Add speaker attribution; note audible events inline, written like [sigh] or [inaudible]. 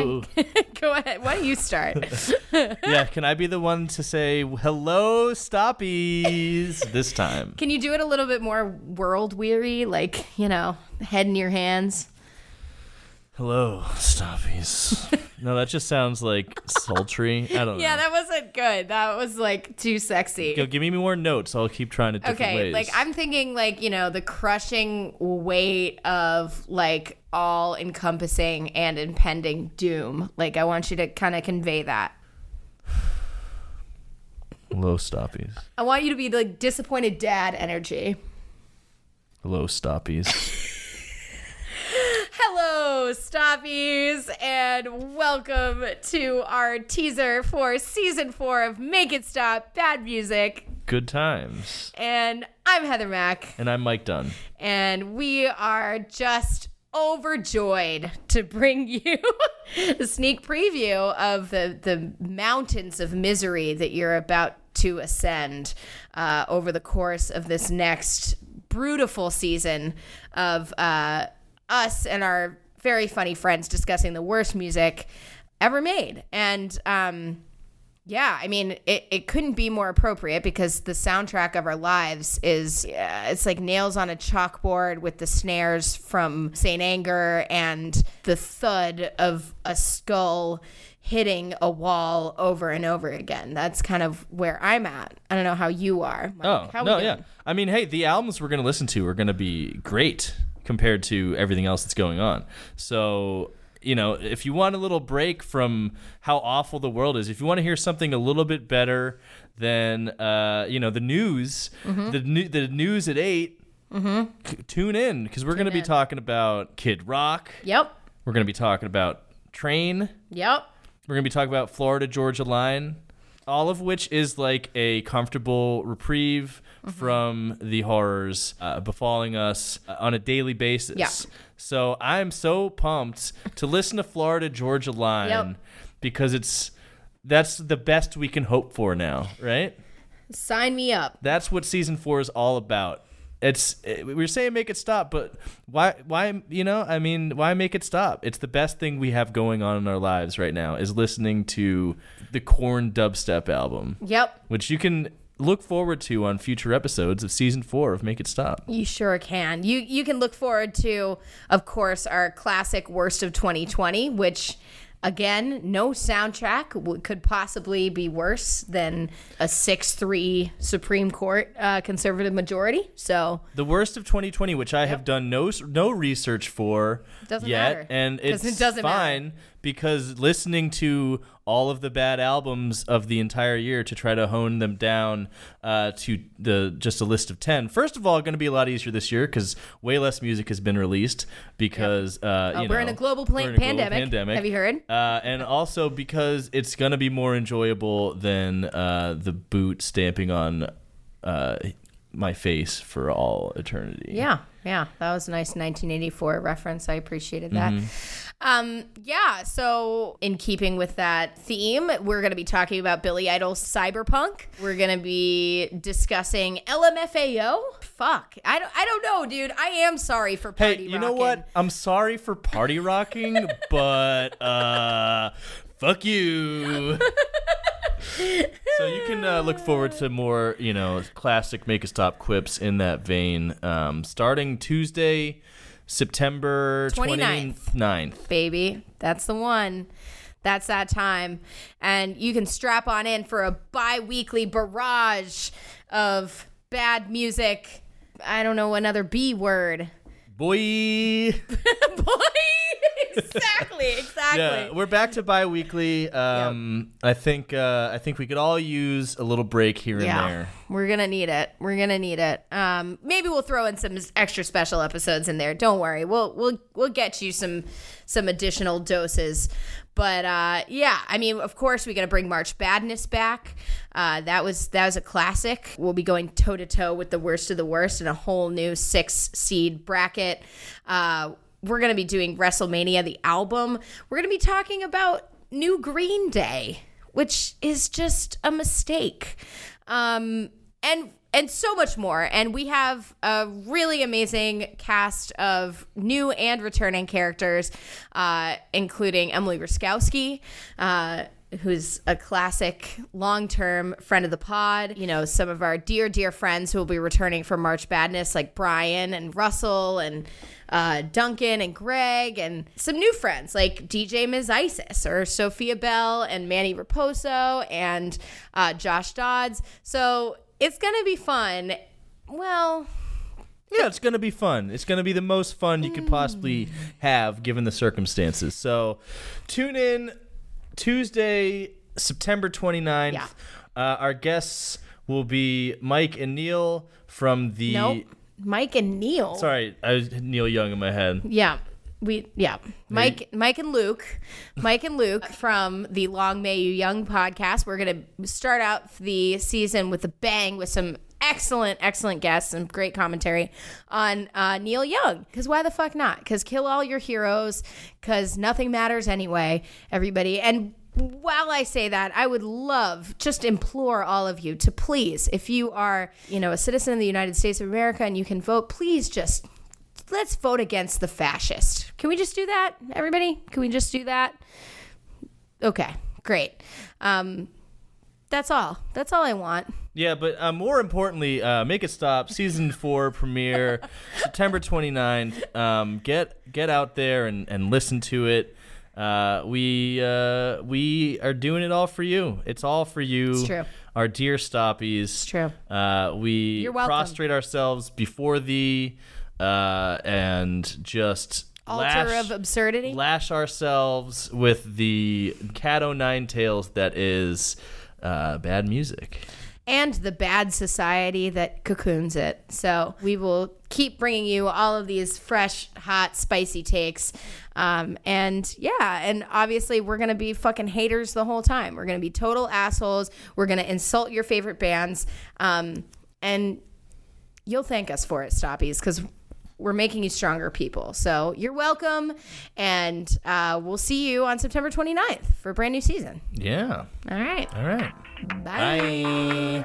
Speaker 1: Hello. [laughs]
Speaker 2: Go ahead. Why don't you start? [laughs]
Speaker 1: yeah, can I be the one to say hello, stoppies this time?
Speaker 2: Can you do it a little bit more world weary, like you know, head in your hands?
Speaker 1: Hello, stoppies. [laughs] no, that just sounds like sultry. I don't [laughs] know.
Speaker 2: Yeah, that wasn't good. That was like too sexy.
Speaker 1: Go, give me more notes. I'll keep trying to different
Speaker 2: okay,
Speaker 1: ways.
Speaker 2: like I'm thinking, like you know, the crushing weight of like all encompassing and impending doom. Like I want you to kind of convey that.
Speaker 1: Low stoppies.
Speaker 2: I want you to be like disappointed dad energy.
Speaker 1: Low stoppies.
Speaker 2: Stoppies, and welcome to our teaser for season four of Make It Stop Bad Music.
Speaker 1: Good times.
Speaker 2: And I'm Heather Mack,
Speaker 1: And I'm Mike Dunn.
Speaker 2: and we are just overjoyed to bring [laughs] you a sneak preview of the, the mountains of misery that you're about to ascend uh, over the course of this next brutal season of uh, us and our very funny friends discussing the worst music ever made. And um, yeah, I mean, it, it couldn't be more appropriate because the soundtrack of our lives is yeah, it's like nails on a chalkboard with the snares from Saint Anger and the thud of a skull hitting a wall over and over again. That's kind of where I'm at. I don't know how you are. Mike.
Speaker 1: Oh,
Speaker 2: how
Speaker 1: no, yeah. I mean, hey, the albums we're going to listen to are going to be great compared to everything else that's going on. So, you know, if you want a little break from how awful the world is, if you want to hear something a little bit better than, uh, you know, the news,
Speaker 2: Mm-hmm.
Speaker 1: the, new, the news at 8, c- tune in because we're going to be talking about Kid Rock.
Speaker 2: Yep.
Speaker 1: We're going to be talking about Train.
Speaker 2: Yep.
Speaker 1: We're going to be talking about Florida Georgia Line, all of which is like a comfortable reprieve
Speaker 2: Mm-hmm.
Speaker 1: from the horrors uh, befalling us uh, on a daily basis.
Speaker 2: Yeah.
Speaker 1: So I'm so pumped to listen to Florida Georgia Line
Speaker 2: Yep.
Speaker 1: because it's that's the best we can hope for now, right?
Speaker 2: Sign me up.
Speaker 1: That's what season 4 is all about. It's it, we are saying make it stop, but why why you know, I mean, why make it stop? It's the best thing we have going on in our lives right now is listening to the Korn dubstep album,
Speaker 2: Yep.
Speaker 1: which you can look forward to on future episodes of season 4 of Make It Stop.
Speaker 2: You sure can. You you can look forward to, of course, our classic worst of 2020, which again, no soundtrack w- could possibly be worse than a 6-3 Supreme Court uh, conservative majority. So
Speaker 1: The worst of 2020, which I have done no no research for
Speaker 2: Doesn't
Speaker 1: yet,
Speaker 2: matter,
Speaker 1: and
Speaker 2: 'cause
Speaker 1: it's
Speaker 2: it doesn't matter.
Speaker 1: fine because listening to all of the bad albums of the entire year to try to hone them down uh, to the just a list of 10. First of all, going to be a lot easier this year because way less music has been released because uh, you
Speaker 2: Uh, we're in
Speaker 1: know,
Speaker 2: a global
Speaker 1: we're in a global
Speaker 2: pandemic.
Speaker 1: pandemic.
Speaker 2: Have you heard?
Speaker 1: Uh, and also because it's going to be more enjoyable than uh, the boot stamping on uh, my face for all eternity.
Speaker 2: Yeah, yeah, that was a nice 1984 reference. I appreciated that. Um, yeah, so in keeping with that theme, we're going to be talking about Billy Idol's Cyberpunk. We're going to be discussing LMFAO. Fuck, I don't, I don't know, dude. I am sorry for
Speaker 1: Hey,
Speaker 2: party
Speaker 1: you know what? I'm sorry for party rocking, [laughs] but uh, fuck you. [laughs] so you can uh, look forward to more, you know, classic make a stop quips in that vein. Um, starting Tuesday, September
Speaker 2: 29th.
Speaker 1: 29th.
Speaker 2: baby. That's the one. That's that time. And you can strap on in for a bi weekly barrage of bad music. I don't know another B word.
Speaker 1: Boy. [laughs]
Speaker 2: Boy! Exactly, [laughs] exactly.
Speaker 1: Yeah, we're back to bi-weekly. Um, I think uh, I think we could all use a little break here and there.
Speaker 2: we're gonna need it. We're gonna need it. Um, maybe we'll throw in some extra special episodes in there. Don't worry, we'll we'll we'll get you some some additional doses. But uh, yeah, I mean, of course, we got to bring March Badness back. Uh, that was that was a classic. We'll be going toe to toe with the worst of the worst in a whole new six seed bracket. Uh, we're gonna be doing WrestleMania the album. We're gonna be talking about New Green Day, which is just a mistake. Um, and and so much more. And we have a really amazing cast of new and returning characters, uh, including Emily Ruskowski, Uh, who's a classic long-term friend of the pod you know some of our dear dear friends who will be returning from march badness like brian and russell and uh, duncan and greg and some new friends like dj ms isis or sophia bell and manny raposo and uh, josh dodds so it's gonna be fun well
Speaker 1: Yeah, it's going to be fun. It's going to be the most fun you could possibly have given the circumstances. So tune in Tuesday, September 29th.
Speaker 2: Yeah.
Speaker 1: Uh, our guests will be Mike and Neil from the.
Speaker 2: nope mike and neil
Speaker 1: Sorry, I was Neil Young in my head.
Speaker 2: Yeah. We yeah. Mike Mike and Luke. Mike and Luke from the Long May You Young podcast. We're gonna start out the season with a bang with some excellent, excellent guests and great commentary on uh, Neil Young. Because why the fuck not? Because kill all your heroes. Because nothing matters anyway, everybody. And while I say that, I would love, just implore all of you to please, if you are, you know, a citizen of the United States of America and you can vote, please just let's vote against the fascist. Can we just do that, everybody? Can we just do that? Okay, great. Um, that's all. That's all I want.
Speaker 1: Yeah, but uh, more importantly, uh, make it stop. Season [laughs] four premiere September 29th. Um, get get out there and, and listen to it. Uh, we uh, we are doing it all for you. It's all for you.
Speaker 2: It's true.
Speaker 1: Our dear stoppies. It's
Speaker 2: true.
Speaker 1: Uh, we prostrate ourselves before thee uh, and just
Speaker 2: Altar
Speaker 1: lash,
Speaker 2: of absurdity.
Speaker 1: lash ourselves with the cat o' nine tails that is uh, bad music.
Speaker 2: And the bad society that cocoons it. So we will keep bringing you all of these fresh, hot, spicy takes. Um, and yeah, and obviously we're gonna be fucking haters the whole time. We're gonna be total assholes. We're gonna insult your favorite bands, um, and you'll thank us for it, Stoppies, because we're making you stronger people. So you're welcome, and uh, we'll see you on September 29th for a brand new season.
Speaker 1: Yeah.
Speaker 2: All right,
Speaker 1: All right.
Speaker 2: Bye.
Speaker 1: Bye.